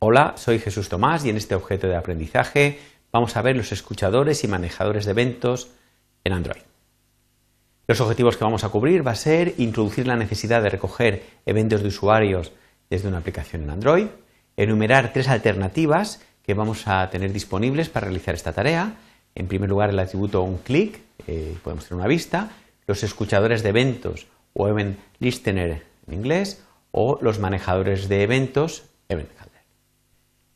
Hola, soy Jesús Tomás y en este objeto de aprendizaje vamos a ver los escuchadores y manejadores de eventos en Android. Los objetivos que vamos a cubrir va a ser introducir la necesidad de recoger eventos de usuarios desde una aplicación en Android, enumerar tres alternativas que vamos a tener disponibles para realizar esta tarea. En primer lugar, el atributo onClick, eh, podemos tener una vista, los escuchadores de eventos o Event Listener en inglés, o los manejadores de eventos Event.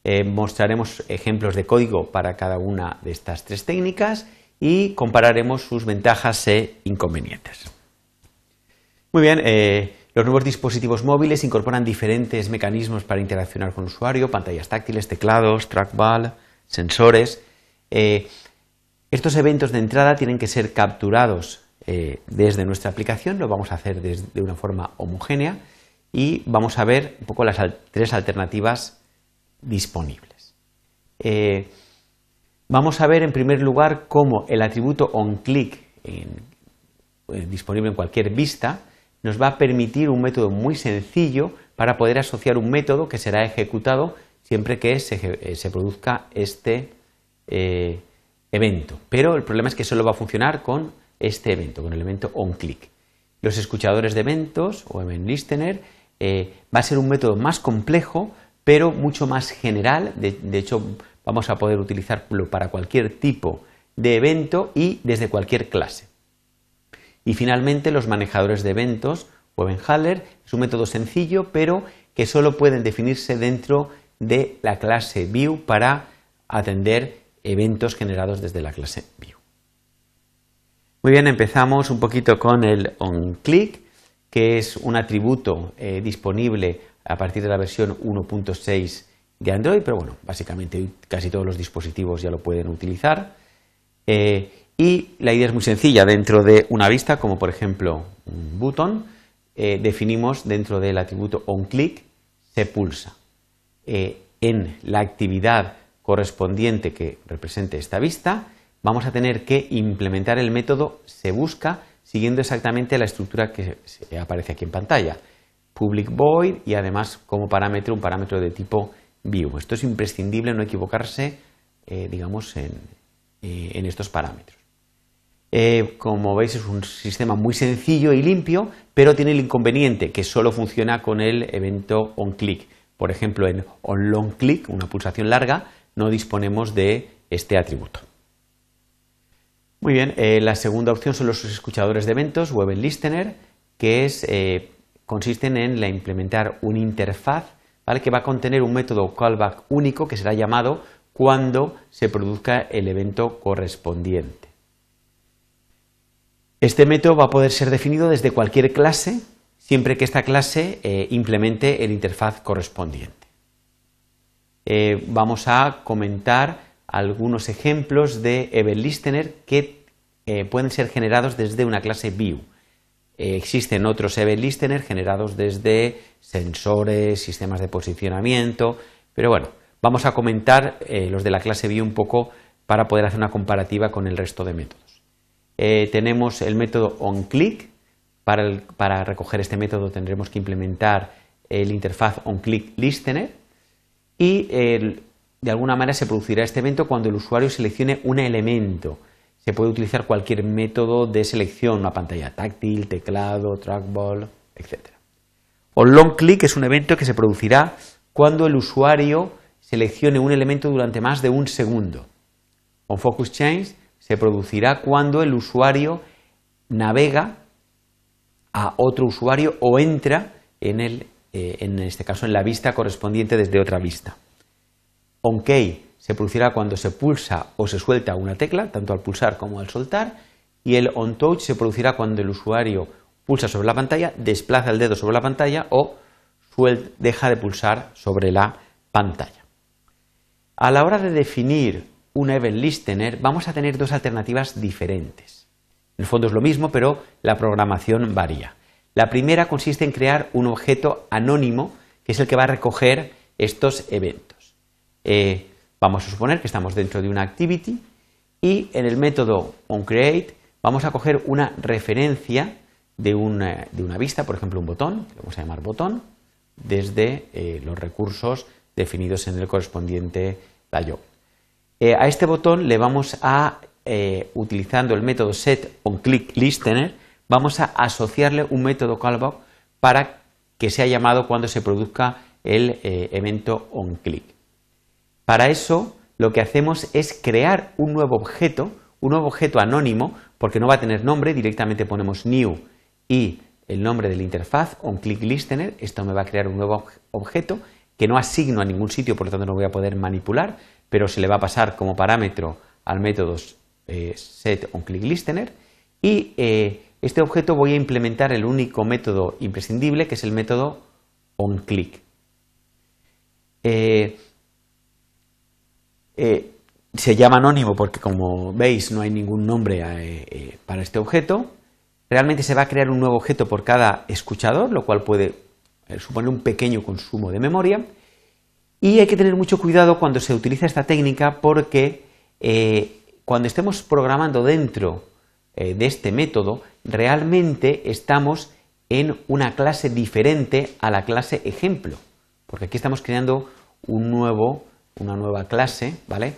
Eh, mostraremos ejemplos de código para cada una de estas tres técnicas y compararemos sus ventajas e inconvenientes. Muy bien, eh, los nuevos dispositivos móviles incorporan diferentes mecanismos para interaccionar con el usuario, pantallas táctiles, teclados, trackball, sensores. Eh, estos eventos de entrada tienen que ser capturados desde nuestra aplicación, lo vamos a hacer de una forma homogénea y vamos a ver un poco las tres alternativas disponibles. Eh, vamos a ver en primer lugar cómo el atributo onClick eh, disponible en cualquier vista nos va a permitir un método muy sencillo para poder asociar un método que será ejecutado siempre que se, eh, produzca este evento. Pero el problema es que solo va a funcionar con este evento, con el evento onClick. Los escuchadores de eventos o event listener eh, va a ser un método más complejo, pero mucho más general. De, hecho, vamos a poder utilizarlo para cualquier tipo de evento y desde cualquier clase. Y finalmente, los manejadores de eventos o event handler es un método sencillo, pero que solo pueden definirse dentro de la clase view para atender eventos generados desde la clase view. Muy bien, empezamos un poquito con el onClick que es un atributo eh, disponible a partir de la versión 1.6 de Android, pero bueno, básicamente casi todos los dispositivos ya lo pueden utilizar. Eh, y la idea es muy sencilla, dentro de una vista, como por ejemplo un botón, eh, definimos dentro del atributo onClick se pulsa. en la actividad correspondiente que represente esta vista, vamos a tener que implementar el método se busca siguiendo exactamente la estructura que aparece aquí en pantalla. Public void y además como parámetro un parámetro de tipo view. Esto es imprescindible no equivocarse, eh, digamos, en, eh, estos parámetros. Eh, como veis es un sistema muy sencillo y limpio, pero tiene el inconveniente que solo funciona con el evento onClick. Por ejemplo, en onLongClick, una pulsación larga, no disponemos de este atributo. Muy bien, la segunda opción son los escuchadores de eventos, Web Listener, que es, consisten en la implementar una interfaz que va a contener un método callback único que será llamado cuando se produzca el evento correspondiente. Este método va a poder ser definido desde cualquier clase, siempre que esta clase eh, implemente el interfaz correspondiente. vamos a comentar algunos ejemplos de event listener que eh, pueden ser generados desde una clase view. Eh, existen otros event listener generados desde sensores, sistemas de posicionamiento, pero bueno, vamos a comentar eh, los de la clase view un poco para poder hacer una comparativa con el resto de métodos. tenemos el método onClick. Para, para recoger este método tendremos que implementar el interfaz onClick listener y de alguna manera se producirá este evento cuando el usuario seleccione un elemento. Se puede utilizar cualquier método de selección, una pantalla táctil, teclado, trackball, etc. O long click es un evento que se producirá cuando el usuario seleccione un elemento durante más de un segundo. On focus change se producirá cuando el usuario navega a otro usuario o entra en, el, eh, en este caso en la vista correspondiente desde otra vista. OnKey se producirá cuando se pulsa o se suelta una tecla, tanto al pulsar como al soltar, y el OnTouch se producirá cuando el usuario pulsa sobre la pantalla, desplaza el dedo sobre la pantalla o deja de pulsar sobre la pantalla. A la hora de definir un event listener vamos a tener dos alternativas diferentes. En el fondo es lo mismo, pero la programación varía. La primera consiste en crear un objeto anónimo, que es el que va a recoger estos eventos. Eh, vamos a suponer que estamos dentro de una activity y en el método onCreate vamos a coger una referencia de una, vista, por ejemplo un botón, que vamos a llamar botón, desde eh, los recursos definidos en el correspondiente layout. Eh, a este botón le vamos a, eh, utilizando el método setOnClickListener, vamos a asociarle un método callback para que sea llamado cuando se produzca el eh, evento onClick. Para eso, lo que hacemos es crear un nuevo objeto, un nuevo objeto anónimo, porque no va a tener nombre, directamente ponemos new y el nombre de la interfaz onClickListener, esto me va a crear un nuevo objeto que no asigno a ningún sitio, por lo tanto no voy a poder manipular, pero se le va a pasar como parámetro al método eh, setOnClickListener y eh, este objeto voy a implementar el único método imprescindible que es el método onClick. Eh, se llama anónimo porque como veis no hay ningún nombre para este objeto. Realmente se va a crear un nuevo objeto por cada escuchador, lo cual puede eh, supone un pequeño consumo de memoria. Y hay que tener mucho cuidado cuando se utiliza esta técnica porque eh, cuando estemos programando dentro eh, de este método, realmente estamos en una clase diferente a la clase ejemplo. Porque aquí estamos creando un nuevo, una nueva clase ¿vale?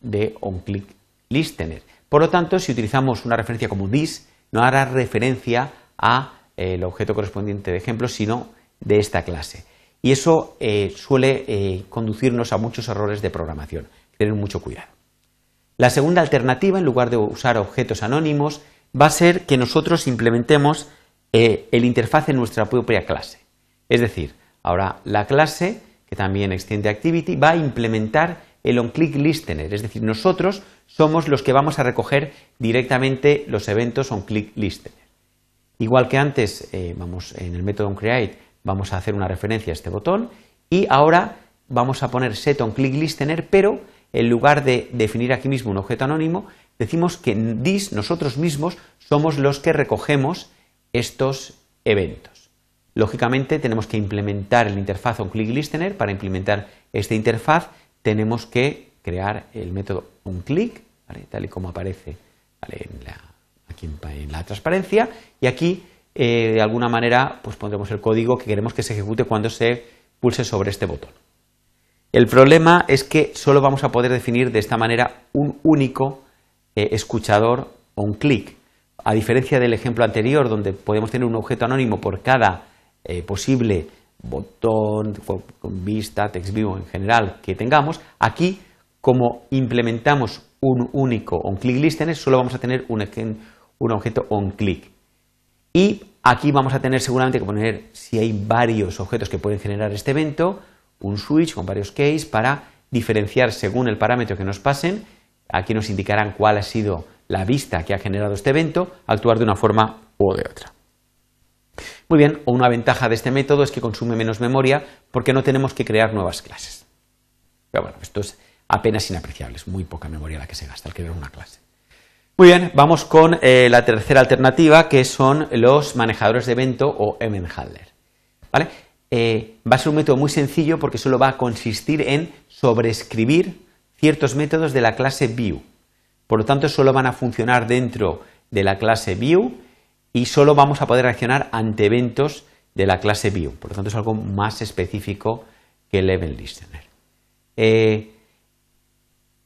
de onClickListener. Por lo tanto, si utilizamos una referencia como this, no hará referencia a el objeto correspondiente de ejemplo, sino de esta clase. Y eso eh, suele eh, conducirnos a muchos errores de programación. Tener mucho cuidado. La segunda alternativa, en lugar de usar objetos anónimos, va a ser que nosotros implementemos eh, el interfaz en nuestra propia clase. Es decir, ahora la clase, que también extiende Activity, va a implementar el onClickListener. Es decir, nosotros somos los que vamos a recoger directamente los eventos onClickListener. Igual que antes, eh, vamos en el método onCreate, vamos a hacer una referencia a este botón y ahora vamos a poner setOnClickListener, pero en lugar de definir aquí mismo un objeto anónimo, decimos que en nosotros mismos somos los que recogemos estos eventos. Lógicamente tenemos que implementar el interfaz onClickListener. Para implementar esta interfaz tenemos que crear el método onClick, tal y como aparece aquí en, la transparencia y aquí eh, de alguna manera pues pondremos el código que queremos que se ejecute cuando se pulse sobre este botón. El problema es que solo vamos a poder definir de esta manera un único eh, escuchador o un clic. A diferencia del ejemplo anterior, donde podemos tener un objeto anónimo por cada eh, posible botón, vista, text view en general que tengamos, aquí, como implementamos un único on click listener, solo vamos a tener un, un objeto onClick. Y aquí vamos a tener seguramente que poner, si hay varios objetos que pueden generar este evento, un switch con varios keys para diferenciar según el parámetro que nos pasen. Aquí nos indicarán cuál ha sido la vista que ha generado este evento, actuar de una forma u de otra. Muy bien, una ventaja de este método es que consume menos memoria porque no tenemos que crear nuevas clases. Pero bueno, esto es apenas inapreciable, es muy poca memoria la que se gasta al crear una clase. Muy bien, vamos con eh, la tercera alternativa, que son los manejadores de evento o event handler. ¿Vale? Eh, va a ser un método muy sencillo porque solo va a consistir en sobreescribir ciertos métodos de la clase view. Por lo tanto, solo van a funcionar dentro de la clase view y solo vamos a poder reaccionar ante eventos de la clase view. Por lo tanto, es algo más específico que el event listener. Eh,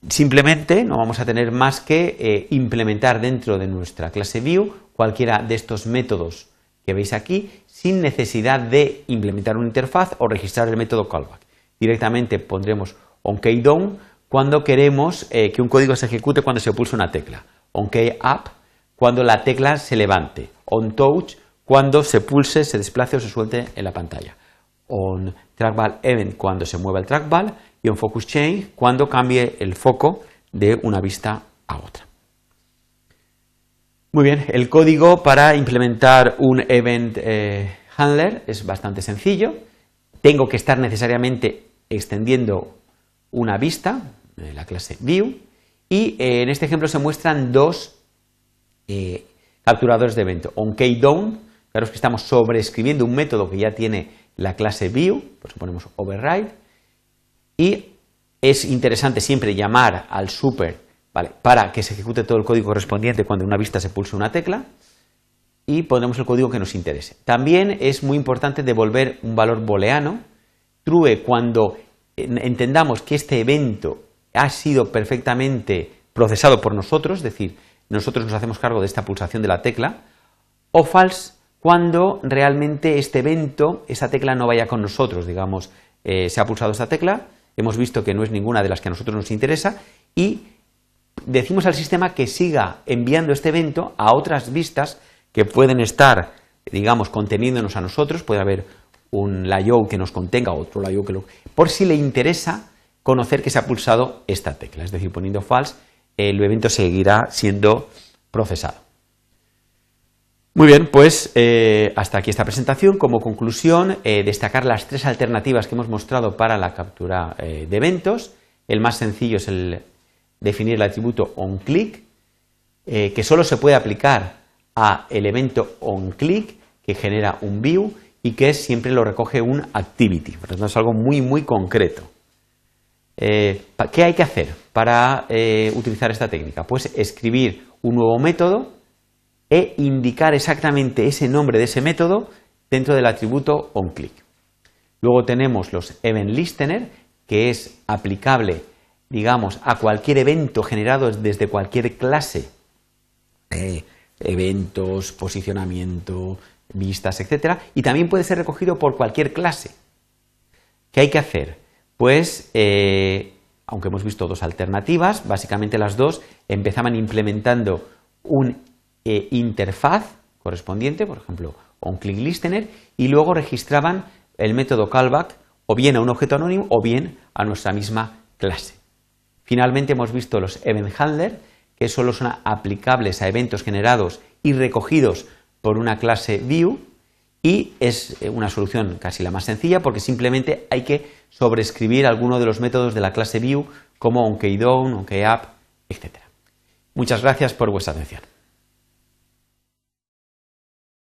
Simplemente no vamos a tener más que eh, implementar dentro de nuestra clase view cualquiera de estos métodos que veis aquí sin necesidad de implementar una interfaz o registrar el método callback. Directamente pondremos onKeyDown cuando queremos eh, que un código se ejecute cuando se pulsa una tecla. OnKeyUp cuando la tecla se levante. OnTouch cuando se pulse, se desplace o se suelte en la pantalla. OnTrackballEvent cuando se mueva el trackball y un focus change cuando cambie el foco de una vista a otra. Muy bien, el código para implementar un event eh, handler es bastante sencillo. Tengo que estar necesariamente extendiendo una vista, de la clase view, y eh, en este ejemplo se muestran dos eh, capturadores de evento. OnKeyDown, claro que estamos sobreescribiendo un método que ya tiene la clase view, por eso ponemos override, y es interesante siempre llamar al super para que se ejecute todo el código correspondiente cuando en una vista se pulse una tecla y ponemos el código que nos interese. También es muy importante devolver un valor booleano true cuando entendamos que este evento ha sido perfectamente procesado por nosotros, es decir, nosotros nos hacemos cargo de esta pulsación de la tecla, o false cuando realmente este evento, esa tecla no vaya con nosotros, digamos, eh, se ha pulsado esta tecla, hemos visto que no es ninguna de las que a nosotros nos interesa y decimos al sistema que siga enviando este evento a otras vistas que pueden estar, digamos, conteniéndonos a nosotros, puede haber un layout que nos contenga, otro layout que lo... por si le interesa conocer que se ha pulsado esta tecla, es decir, poniendo false, el evento seguirá siendo procesado. Muy bien, pues eh, hasta aquí esta presentación. Como conclusión, eh, destacar las tres alternativas que hemos mostrado para la captura eh, de eventos. El más sencillo es el definir el atributo onClick, que solo se puede aplicar a el evento onClick que genera un view y que siempre lo recoge un activity. Por es algo muy, muy concreto. ¿Qué hay que hacer para utilizar esta técnica? Pues escribir un nuevo método e indicar exactamente ese nombre de ese método dentro del atributo onClick. Luego tenemos los event listener, que es aplicable, digamos, a cualquier evento generado desde cualquier clase, eh, eventos, posicionamiento, vistas, etc. Y también puede ser recogido por cualquier clase. ¿Qué hay que hacer? Pues, eh, aunque hemos visto dos alternativas, básicamente las dos empezaban implementando un eh, interfaz correspondiente, por ejemplo, un click listener, y luego registraban el método callback o bien a un objeto anónimo o bien a nuestra misma clase. Finalmente hemos visto los event handler, que solo son aplicables a eventos generados y recogidos por una clase view y es eh, una solución casi la más sencilla porque simplemente hay que sobreescribir alguno de los métodos de la clase view como onKeyDown, onKeyUp, etc. Muchas gracias por vuestra atención.